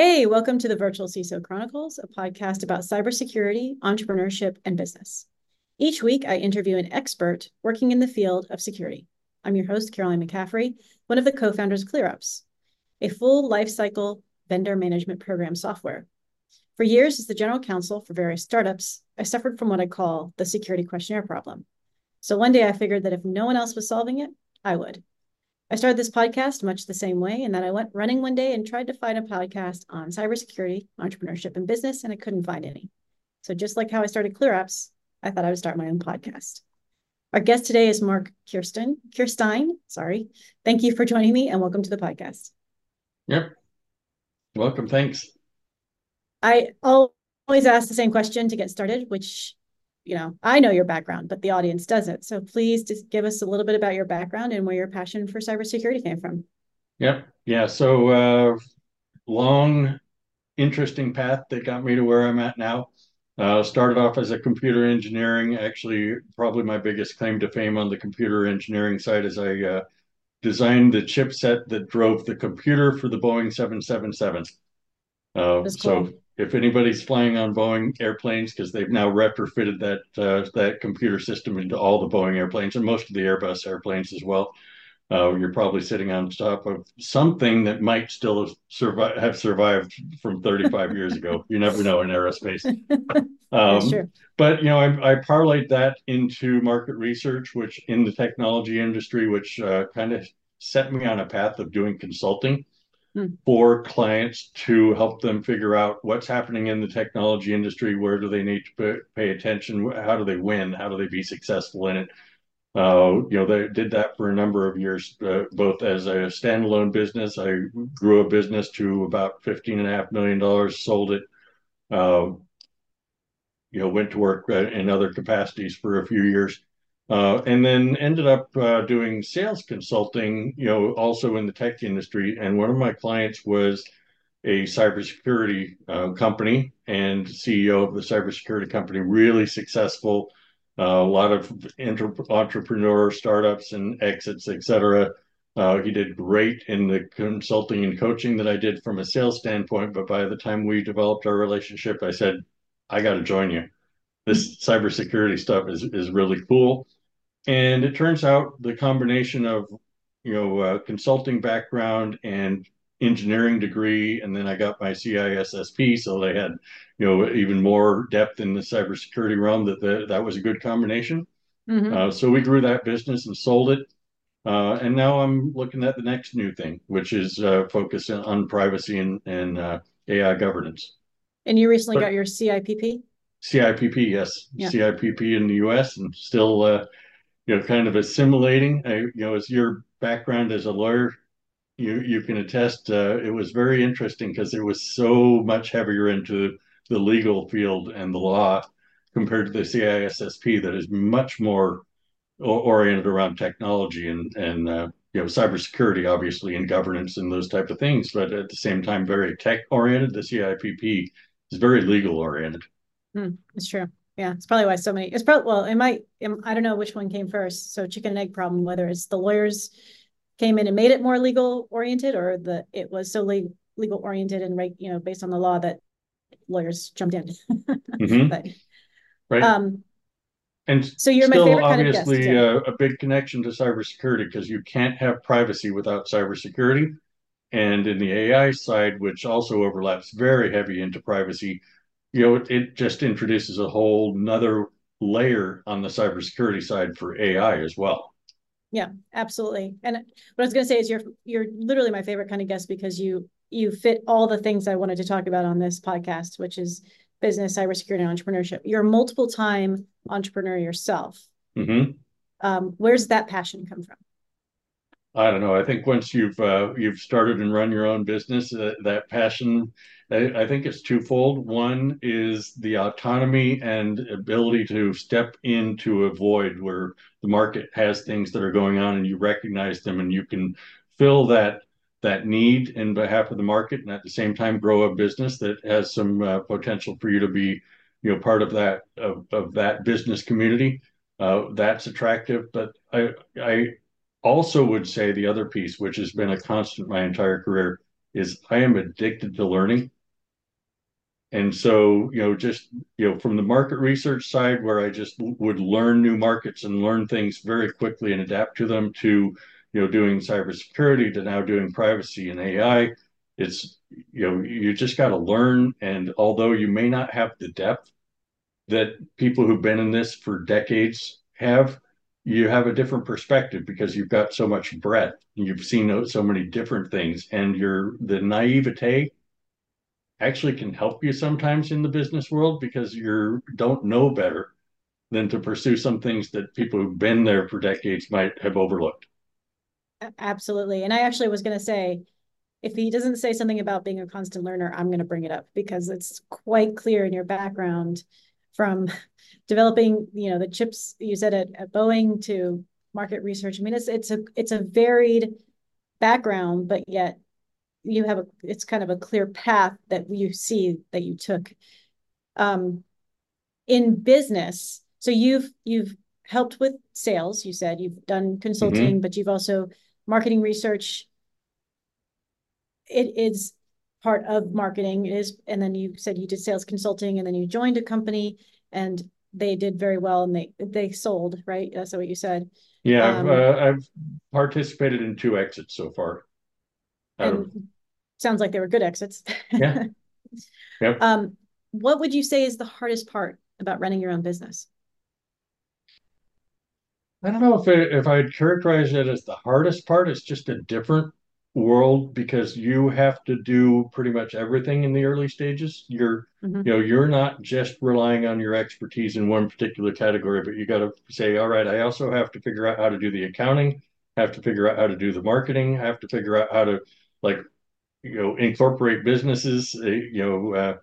Hey, welcome to the Virtual CISO Chronicles, a podcast about cybersecurity, entrepreneurship, and business. Each week, I interview an expert working in the field of security. I'm your host, Caroline McCaffrey, one of the co founders of ClearOps, a full lifecycle vendor management program software. For years, as the general counsel for various startups, I suffered from what I call the security questionnaire problem. So one day I figured that if no one else was solving it, I would. I started this podcast much the same way, and then I went running one day and tried to find a podcast on cybersecurity, entrepreneurship, and business, and I couldn't find any. So just like how I started ClearOps, I thought I would start my own podcast. Our guest today is Mark Kirsten, Kirstein. Sorry. Thank you for joining me and welcome to the podcast. Yep. Welcome. Thanks. I always ask the same question to get started, which you know, I know your background, but the audience doesn't. So please just give us a little bit about your background and where your passion for cybersecurity came from. Yep. Yeah. So uh, long, interesting path that got me to where I'm at now. Uh, started off as a computer engineering. Actually, probably my biggest claim to fame on the computer engineering side is I uh, designed the chipset that drove the computer for the Boeing 777. Uh, cool. So if anybody's flying on Boeing airplanes, because they've now retrofitted that uh, that computer system into all the Boeing airplanes and most of the Airbus airplanes as well, uh, you're probably sitting on top of something that might still have, survived have survived from 35 years ago. You never know in aerospace. Um. But you know, I, I, parlayed that into market research, which in the technology industry, which uh, kind of set me on a path of doing consulting hmm. for clients to help them figure out what's happening in the technology industry, where do they need to pay, attention, how do they win, how do they be successful in it. Uh, you know, they did that for a number of years, uh, both as a standalone business. I grew a business to about fifteen and a half million dollars, sold it. Uh, you know, went to work uh, in other capacities for a few years, uh, and then ended up uh, doing sales consulting, you know, also in the tech industry. And one of my clients was a cybersecurity uh, company and CEO of the cybersecurity company, really successful, uh, a lot of inter- entrepreneur startups and exits, et cetera. Uh, he did great in the consulting and coaching that I did from a sales standpoint. But by the time we developed our relationship, I said, I got to join you. This cybersecurity stuff is, is really cool. And it turns out the combination of, you know, uh, consulting background and engineering degree, and then I got my CISSP, so they had, you know, even more depth in the cybersecurity realm. That the, that was a good combination. Mm-hmm. Uh, so we grew that business and sold it, uh, and now I'm looking at the next new thing, which is uh, focused on privacy and, and uh, AI governance. And you recently but, got your CIPP. CIPP, yes, yeah. CIPP in the U.S. and still uh, you know, kind of assimilating. I, you know, as your background as a lawyer, you you can attest. Uh, it was very interesting because it was so much heavier into the legal field and the law compared to the CISSP that is much more oriented around technology and and uh, you know cybersecurity, obviously, and governance and those type of things. But at the same time, very tech oriented. The CIPP is very legal oriented. Mm, true. Yeah, it's probably why so many. It's probably well, it might. I don't know which one came first. So chicken and egg problem. Whether it's the lawyers came in and made it more legal oriented, or the it was so le- legal oriented and right, you know, based on the law that lawyers jumped in. mm-hmm. but, right. Um, and so you're my favorite obviously kind of guest, a, a big connection to cybersecurity because you can't have privacy without cybersecurity. And in the AI side, which also overlaps very heavy into privacy, you know, it just introduces a whole nother layer on the cybersecurity side for AI as well. Yeah, absolutely. And what I was going to say is you're you're literally my favorite kind of guest because you you fit all the things I wanted to talk about on this podcast, which is business, cybersecurity, and entrepreneurship. You're a multiple time entrepreneur yourself. Mm-hmm. Um, where's that passion come from? I don't know. I think once you've uh, you've started and run your own business, uh, that passion, I, I, think it's twofold. One is the autonomy and ability to step into a void where the market has things that are going on, and you recognize them, and you can fill that that need in behalf of the market, and at the same time grow a business that has some uh, potential for you to be, you know, part of that of, of that business community. Uh, that's attractive, but I I also would say the other piece, which has been a constant my entire career, is I am addicted to learning. And so, you know, just, you know, from the market research side where I just would learn new markets and learn things very quickly and adapt to them to, you know, doing cybersecurity to now doing privacy and AI, it's, you know, you just got to learn. And although you may not have the depth that people who've been in this for decades have, you have a different perspective because you've got so much breadth. You've seen so many different things, and your the naivete actually can help you sometimes in the business world because you don't know better than to pursue some things that people who've been there for decades might have overlooked. Absolutely. And I actually was going to say, if he doesn't say something about being a constant learner, I'm going to bring it up because it's quite clear in your background from developing, you know, the chips you said at, at Boeing to market research. I mean, it's it's a it's a varied background, but yet you have a it's kind of a clear path that you see that you took um in business so you've you've helped with sales you said you've done consulting mm-hmm. but you've also marketing research it is part of marketing is, and then you said you did sales consulting and then you joined a company and they did very well and they they sold right that's what you said yeah um, uh, I've participated in two exits so far and sounds like they were good exits. Yeah. Yep. um, what would you say is the hardest part about running your own business? I don't know if it, if I'd characterize it as the hardest part. It's just a different world because you have to do pretty much everything in the early stages. You're mm-hmm. you know you're not just relying on your expertise in one particular category, but you got to say, all right, I also have to figure out how to do the accounting, have to figure out how to do the marketing, have to figure out how to like you know incorporate businesses uh, you know uh,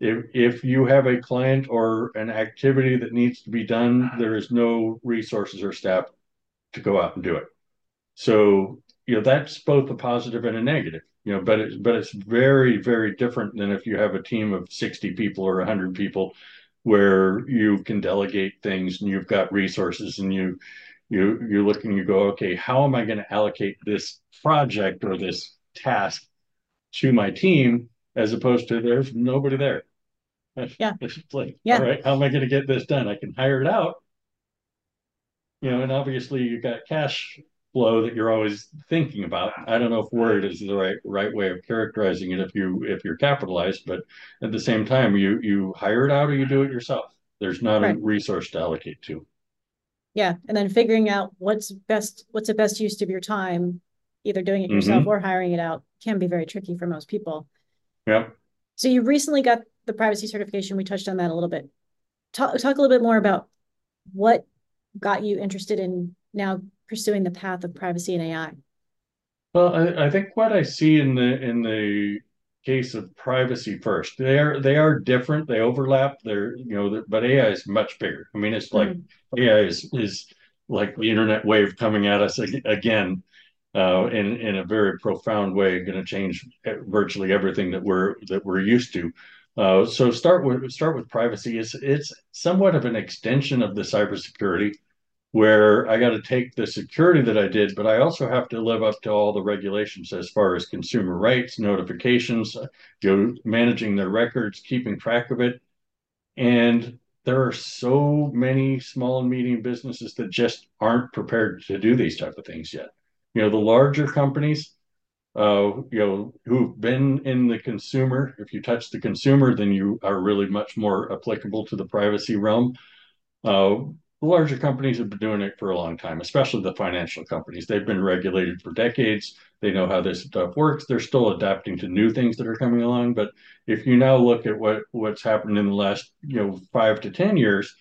if if you have a client or an activity that needs to be done there is no resources or staff to go out and do it so you know that's both a positive and a negative you know but it's but it's very very different than if you have a team of 60 people or 100 people where you can delegate things and you've got resources and you you you're looking you go okay how am i going to allocate this project or this task to my team as opposed to there's nobody there. Yeah. Like, yeah. all right, how am I going to get this done? I can hire it out. You know, and obviously you've got cash flow that you're always thinking about. I don't know if word is the right right way of characterizing it if you if you're capitalized, but at the same time you you hire it out or you do it yourself. There's not right. a resource to allocate to. Yeah. And then figuring out what's best what's the best use of your time either doing it yourself mm-hmm. or hiring it out can be very tricky for most people. Yeah. So you recently got the privacy certification. We touched on that a little bit. Talk talk a little bit more about what got you interested in now pursuing the path of privacy and AI. Well, I, I think what I see in the in the case of privacy first, they are they are different. They overlap. They're you know, but AI is much bigger. I mean, it's like mm. AI is is like the internet wave coming at us again uh, in in a very profound way, going to change virtually everything that we're that we're used to. Uh, so start with start with privacy. It's it's somewhat of an extension of the cybersecurity, where I got to take the security that I did, but I also have to live up to all the regulations as far as consumer rights, notifications, managing their records, keeping track of it, and there are so many small and medium businesses that just aren't prepared to do these type of things yet. You know the larger companies uh, you know who've been in the consumer if you touch the consumer then you are really much more applicable to the privacy realm. Uh, the larger companies have been doing it for a long time especially the financial companies they've been regulated for decades they know how this stuff works they're still adapting to new things that are coming along but if you now look at what what's happened in the last you know five to ten years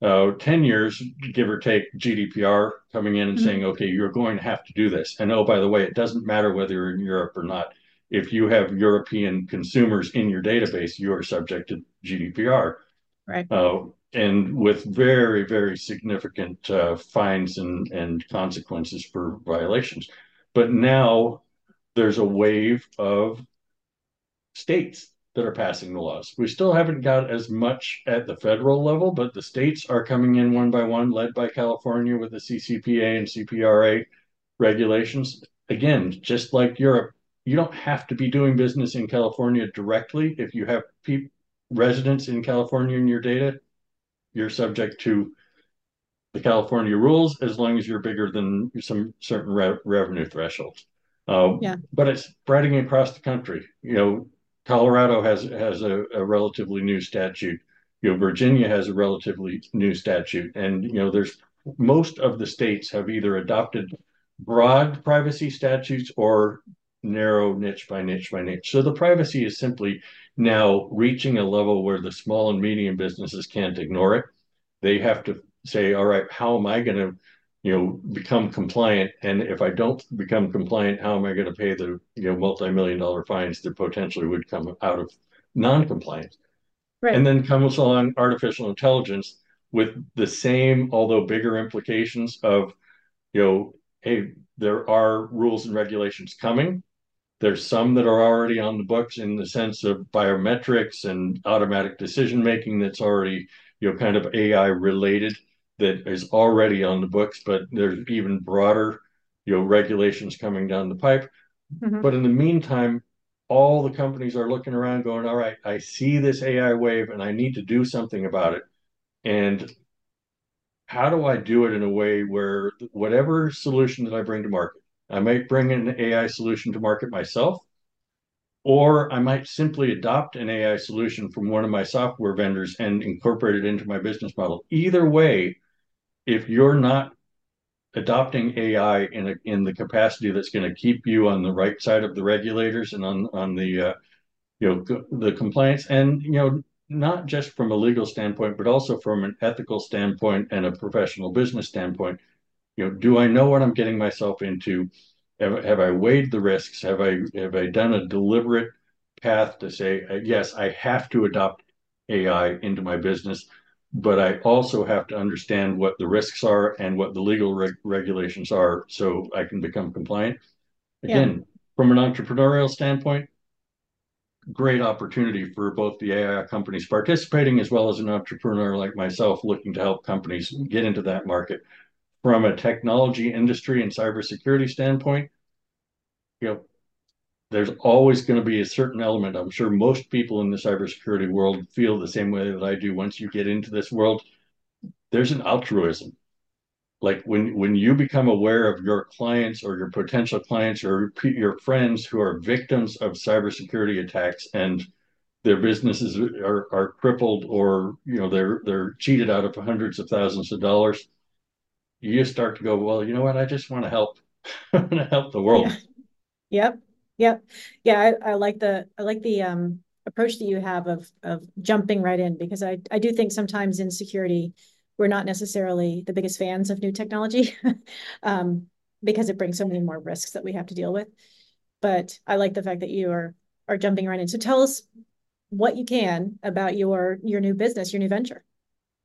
uh, 10 years, give or take, GDPR coming in and mm-hmm. saying, okay, you're going to have to do this. And oh, by the way, it doesn't matter whether you're in Europe or not. If you have European consumers in your database, you are subject to GDPR. Right. Uh, and with very, very significant uh, fines and, and consequences for violations. But now there's a wave of states that are passing the laws. We still haven't got as much at the federal level, but the states are coming in one by one, led by California with the CCPA and CPRA regulations. Again, just like Europe, you don't have to be doing business in California directly. If you have people residents in California in your data, you're subject to the California rules as long as you're bigger than some certain re revenue thresholds. Uh, yeah. But it's spreading across the country. You know, Colorado has has a, a, relatively new statute. You know, Virginia has a relatively new statute, and you know, there's most of the states have either adopted broad privacy statutes or narrow niche by niche by niche. So the privacy is simply now reaching a level where the small and medium businesses can't ignore it. They have to say, all right, how am I going to, you know, become compliant? And if I don't become compliant, how am I going to pay the, you know, multi-million dollar fines that potentially would come out of non-compliance? Right. And then comes along artificial intelligence with the same, although bigger implications of, you know, hey, there are rules and regulations coming. There's some that are already on the books in the sense of biometrics and automatic decision making that's already, you know, kind of AI related that is already on the books, but there's even broader, you know, regulations coming down the pipe. Mm-hmm. But in the meantime, all the companies are looking around going, all right, I see this AI wave and I need to do something about it. And how do I do it in a way where whatever solution that I bring to market, I might bring an AI solution to market myself, or I might simply adopt an AI solution from one of my software vendors and incorporate it into my business model. Either way, if you're not adopting AI in a, in the capacity that's going to keep you on the right side of the regulators and on on the uh, you know the compliance and you know not just from a legal standpoint but also from an ethical standpoint and a professional business standpoint you know do i know what i'm getting myself into have, have i weighed the risks have i have i done a deliberate path to say uh, yes i have to adopt ai into my business but I also have to understand what the risks are and what the legal reg- regulations are so I can become compliant. Again, yeah. from an entrepreneurial standpoint, great opportunity for both the AI companies participating as well as an entrepreneur like myself looking to help companies get into that market. From a technology industry and cybersecurity standpoint, you know, there's always going to be a certain element. I'm sure most people in the cybersecurity world feel the same way that I do. Once you get into this world, there's an altruism. Like when when you become aware of your clients or your potential clients or your friends who are victims of cybersecurity attacks and their businesses are, are crippled or you know they're they're cheated out of hundreds of thousands of dollars, you just start to go, well, you know what? I just want to help. I want to help the world. Yeah. Yep. Yep. Yeah, I, I like the I like the um approach that you have of of jumping right in because I I do think sometimes in security we're not necessarily the biggest fans of new technology um, because it brings so many more risks that we have to deal with. But I like the fact that you are are jumping right in. So tell us what you can about your your new business, your new venture.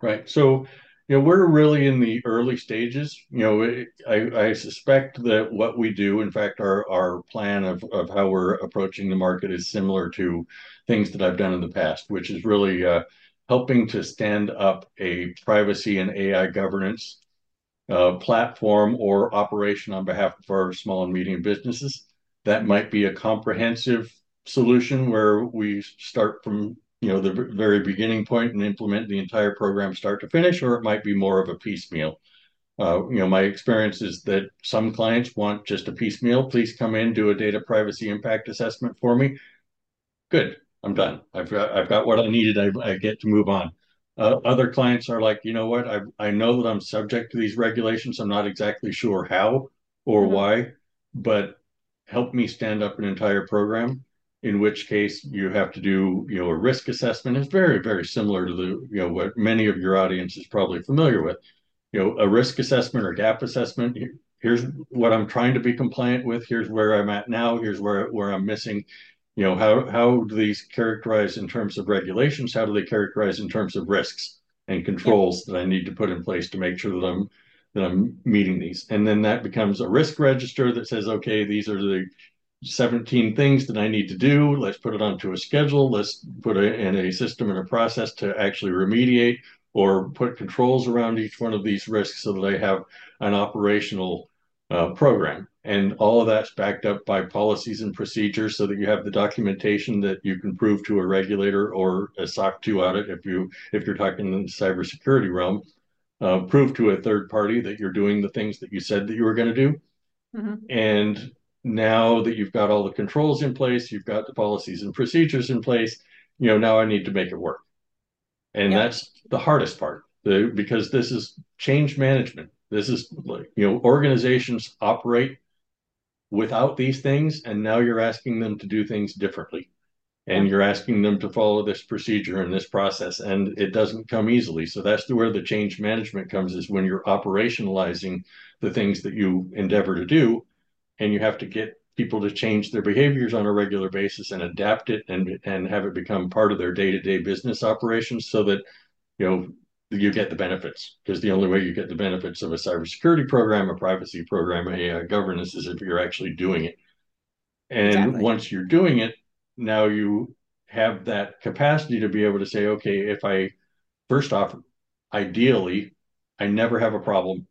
Right. So you know, we're really in the early stages. You know, I, I suspect that what we do, in fact, our our plan of of how we're approaching the market is similar to things that I've done in the past, which is really uh, helping to stand up a privacy and AI governance uh, platform or operation on behalf of our small and medium businesses. That might be a comprehensive solution where we start from you know the very beginning point and implement the entire program start to finish, or it might be more of a piecemeal. Uh, you know, my experience is that some clients want just a piecemeal. Please come in, do a data privacy impact assessment for me. Good, I'm done. I've got I've got what I needed. I, I get to move on. Uh, other clients are like, you know what? I I know that I'm subject to these regulations. I'm not exactly sure how or mm-hmm. why, but help me stand up an entire program in which case you have to do you know a risk assessment. Is very very similar to the you know what many of your audience is probably familiar with. You know a risk assessment or gap assessment here's what i'm trying to be compliant with here's where i'm at now here's where where i'm missing. You know how how do these characterize in terms of regulations? How do they characterize in terms of risks and controls that i need to put in place to make sure that i'm that i'm meeting these? And then that becomes a risk register that says okay these are the 17 things that I need to do. Let's put it onto a schedule. Let's put it in a system and a process to actually remediate or put controls around each one of these risks so that I have an operational uh, program. and all of that's backed up by policies and procedures so that you have the documentation that you can prove to a regulator or a SOC 2 audit if you if you're talking in the cybersecurity realm, uh, prove to a third party that you're doing the things that you said that you were going to do. Mm-hmm. And now that you've got all the controls in place, you've got the policies and procedures in place, you know, now I need to make it work. And that's the hardest part the, because this is change management. This is like, you know, organizations operate without these things, and now you're asking them to do things differently. And you're asking them to follow this procedure and this process, and it doesn't come easily. So that's where the change management comes is when you're operationalizing the things that you endeavor to do, and you have to get people to change their behaviors on a regular basis and adapt it and and have it become part of their day-to-day business operations so that you know you get the benefits because the only way you get the benefits of a cybersecurity program, a privacy program, a uh, governance is if you're actually doing it. And exactly. once you're doing it, now you have that capacity to be able to say, okay, if I first off, ideally, I never have a problem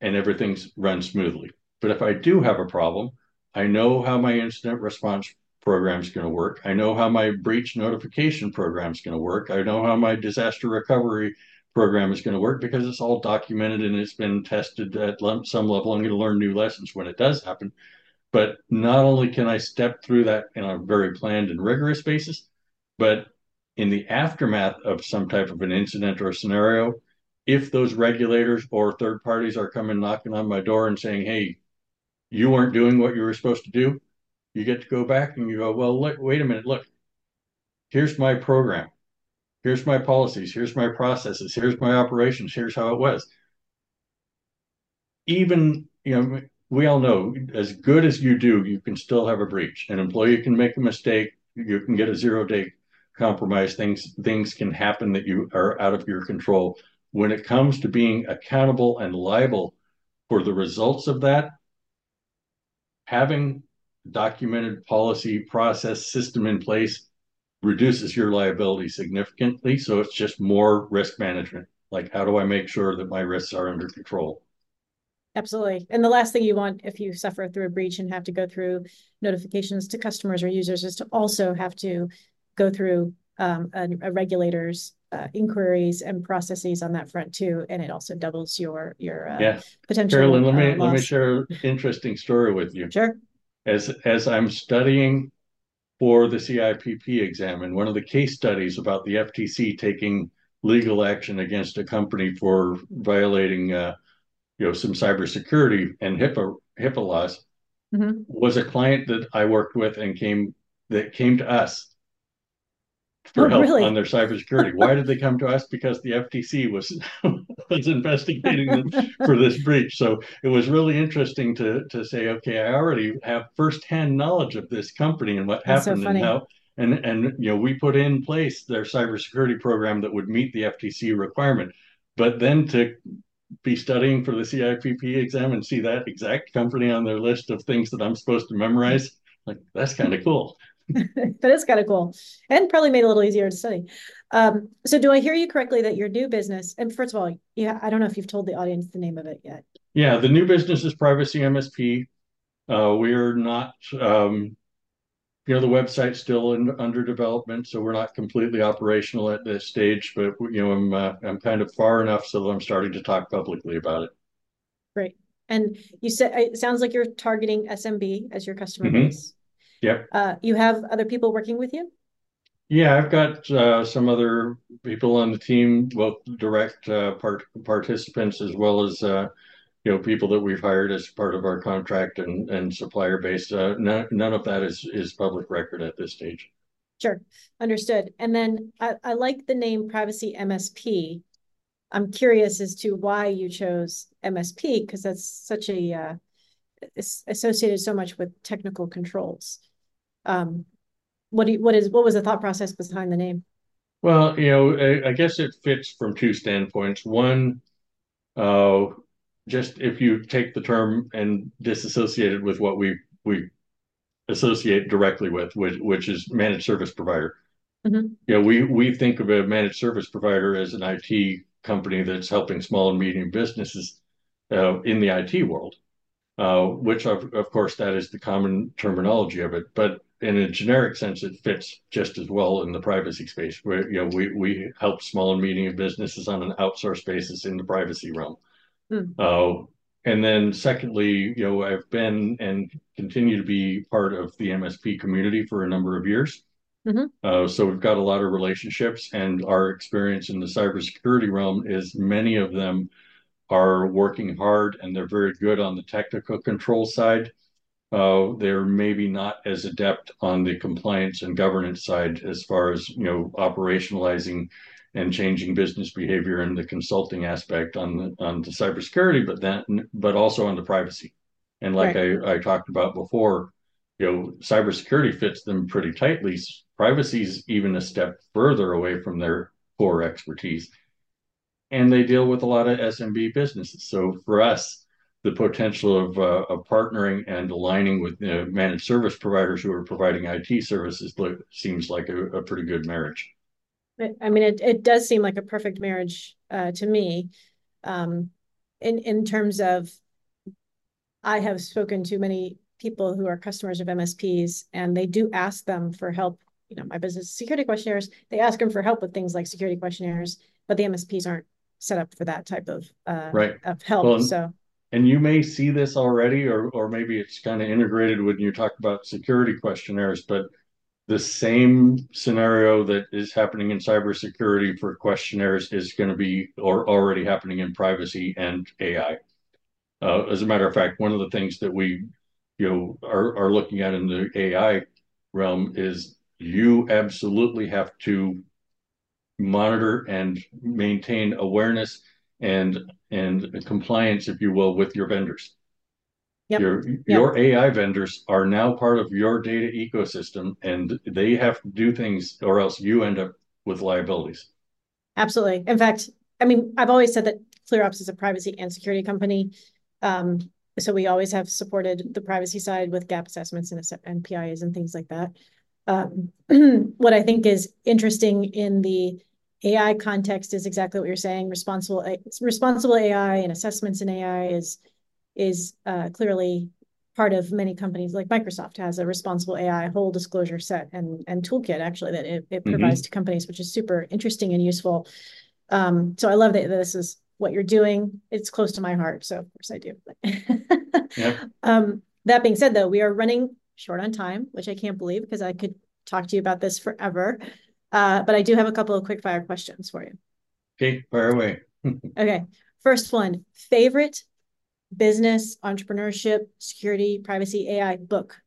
and everything's run smoothly. But if I do have a problem, I know how my incident response program is going to work. I know how my breach notification program is going to work. I know how my disaster recovery program is going to work because it's all documented and it's been tested at some level. I'm going to learn new lessons when it does happen. But not only can I step through that in a very planned and rigorous basis, but in the aftermath of some type of an incident or scenario, if those regulators or third parties are coming knocking on my door and saying, hey, you weren't doing what you were supposed to do, you get to go back and you go, well, look, wait a minute, look, here's my program. Here's my policies. Here's my processes. Here's my operations. Here's how it was. Even, you know, we all know as good as you do, you can still have a breach. An employee can make a mistake. You can get a zero day compromise. Things, things can happen that you are out of your control. When it comes to being accountable and liable for the results of that, having documented policy process system in place reduces your liability significantly. So it's just more risk management. Like, how do I make sure that my risks are under control? Absolutely. And the last thing you want if you suffer through a breach and have to go through notifications to customers or users is to also have to go through um, a, a regulator's uh, inquiries and processes on that front too, and it also doubles your your uh, yeah. potential. Carolyn, let me uh, let me share an interesting story with you. Sure as as I'm studying for the CIPP exam, and one of the case studies about the FTC taking legal action against a company for violating, uh, you know, some cybersecurity and HIPAA HIPAA laws, mm-hmm. was a client that I worked with and came that came to us for oh, help really? on their cybersecurity. Why did they come to us? Because the FTC was was investigating them for this breach. So it was really interesting to to say, okay, I already have firsthand knowledge of this company and what That's happened so and how and and you know we put in place their cybersecurity program that would meet the FTC requirement. But then to be studying for the CIPP exam and see that exact company on their list of things that I'm supposed to memorize, like that's kind of cool. that is kind of cool and probably made it a little easier to study. Um, so do I hear you correctly that your new business, and first of all, yeah, I don't know if you've told the audience the name of it yet. Yeah, the new business is Privacy MSP. Uh, we're not, um, you know, the website's still in, under development, so we're not completely operational at this stage. But you know, I'm uh, I'm kind of far enough so that I'm starting to talk publicly about it. Great. And you said it sounds like you're targeting SMB as your customer mm-hmm. base. Yep. Uh, you have other people working with you? Yeah, I've got uh, some other people on the team, both direct uh, part participants as well as uh, you know people that we've hired as part of our contract and and supplier base. Uh, none, none of that is is public record at this stage. Sure, understood. And then I, I like the name Privacy MSP. I'm curious as to why you chose MSP because that's such a uh, associated so much with technical controls um, what do you, what is what was the thought process behind the name? Well, you know, I, I guess it fits from two standpoints. One, uh, just if you take the term and disassociate it with what we we associate directly with, which which is managed service provider. Mm-hmm. Know, we we think of a managed service provider as an IT company that's helping small and medium businesses uh, in the IT world. uh, which of, of course that is the common terminology of it. But in a generic sense, it fits just as well in the privacy space where, you know, we, we help small and medium businesses on an outsourced basis in the privacy realm. Hmm. Uh, and then secondly, you know, I've been and continue to be part of the MSP community for a number of years. Mm-hmm. Uh, so we've got a lot of relationships, and our experience in the cybersecurity realm is many of them are working hard and they're very good on the technical control side. Uh, they're maybe not as adept on the compliance and governance side as far as you know operationalizing and changing business behavior and the consulting aspect on the on the cybersecurity, but then but also on the privacy. And like right. I, I talked about before, you know, cybersecurity fits them pretty tightly. Privacy is even a step further away from their core expertise and they deal with a lot of SMB businesses. So for us, the potential of, uh, of partnering and aligning with you know, managed service providers who are providing IT services seems like a, a pretty good marriage. I mean, it, it does seem like a perfect marriage uh, to me. Um, in in terms of, I have spoken to many people who are customers of MSPs, and they do ask them for help. You know, my business security questionnaires. They ask them for help with things like security questionnaires, but the MSPs aren't set up for that type of uh, right of help. Well, so and you may see this already, or or maybe it's kind of integrated when you talk about security questionnaires, but the same scenario that is happening in cybersecurity for questionnaires is going to be or already happening in privacy and AI. Uh, as a matter of fact, one of the things that we you know are, are looking at in the AI realm is you absolutely have to monitor and maintain awareness and and compliance, if you will, with your vendors. Yep. Your yep. your AI vendors are now part of your data ecosystem, and they have to do things, or else you end up with liabilities. Absolutely. In fact, I mean, I've always said that ClearOps is a privacy and security company. Um, so we always have supported the privacy side with gap assessments and, and PIs and things like that. Um, what I think is interesting in the AI context is exactly what you're saying. Responsible responsible AI and assessments in AI is is uh, clearly part of many companies. Like Microsoft has a responsible AI whole disclosure set and and toolkit actually that it, it mm-hmm. provides to companies, which is super interesting and useful. Um, so I love that this is what you're doing. It's close to my heart, so of course I do. yep. um, that being said, though, we are running short on time, which I can't believe because I could talk to you about this forever. Uh, but I do have a couple of quick fire questions for you. Okay, fire away. okay. First one favorite business, entrepreneurship, security, privacy, AI book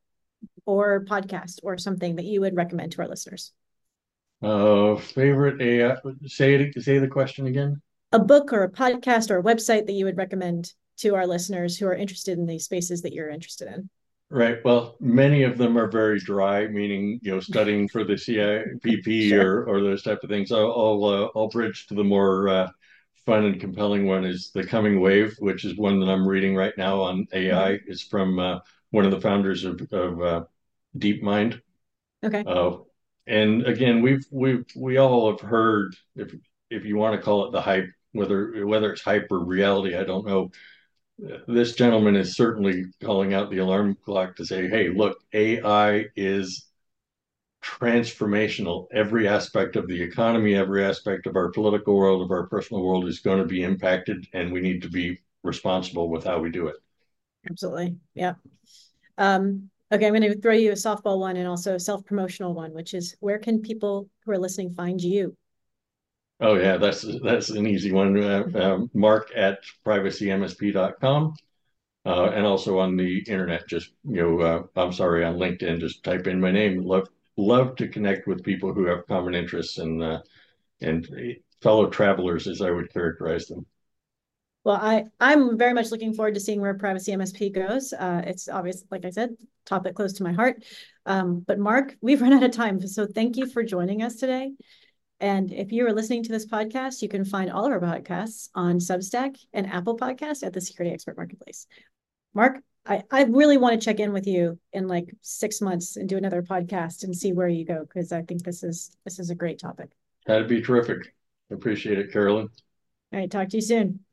or podcast or something that you would recommend to our listeners? Uh, favorite AI, say it, say the question again. A book or a podcast or a website that you would recommend to our listeners who are interested in these spaces that you're interested in. Right. Well, many of them are very dry, meaning you know studying for the CIPP sure. or or those type of things. I'll I'll, uh, I'll bridge to the more uh, fun and compelling one is the Coming Wave, which is one that I'm reading right now on AI. Mm-hmm. It's from uh, one of the founders of of uh, DeepMind. Okay. Uh, and again, we've we've we all have heard if if you want to call it the hype, whether whether it's hype or reality, I don't know this gentleman is certainly calling out the alarm clock to say, hey, look, AI is transformational. Every aspect of the economy, every aspect of our political world, of our personal world is going to be impacted, and we need to be responsible with how we do it. Absolutely. Yeah. Um, okay, I'm going to throw you a softball one and also a self promotional one, which is where can people who are listening find you? Oh yeah, that's that's an easy one. Uh, uh, mark at privacymsp.com. Uh, and also on the internet, just you know, uh, I'm sorry, on LinkedIn, just type in my name. Love love to connect with people who have common interests and uh, and fellow travelers, as I would characterize them. Well, I I'm very much looking forward to seeing where Privacy MSP goes. Uh, it's obvious, like I said, topic close to my heart. Um, but Mark, we've run out of time, so thank you for joining us today. And if you are listening to this podcast, you can find all of our podcasts on Substack and Apple Podcasts at the Security Expert Marketplace. Mark, I, I really want to check in with you in like six months and do another podcast and see where you go because I think this is this is a great topic. That'd be terrific. Appreciate it, Carolyn. All right, talk to you soon.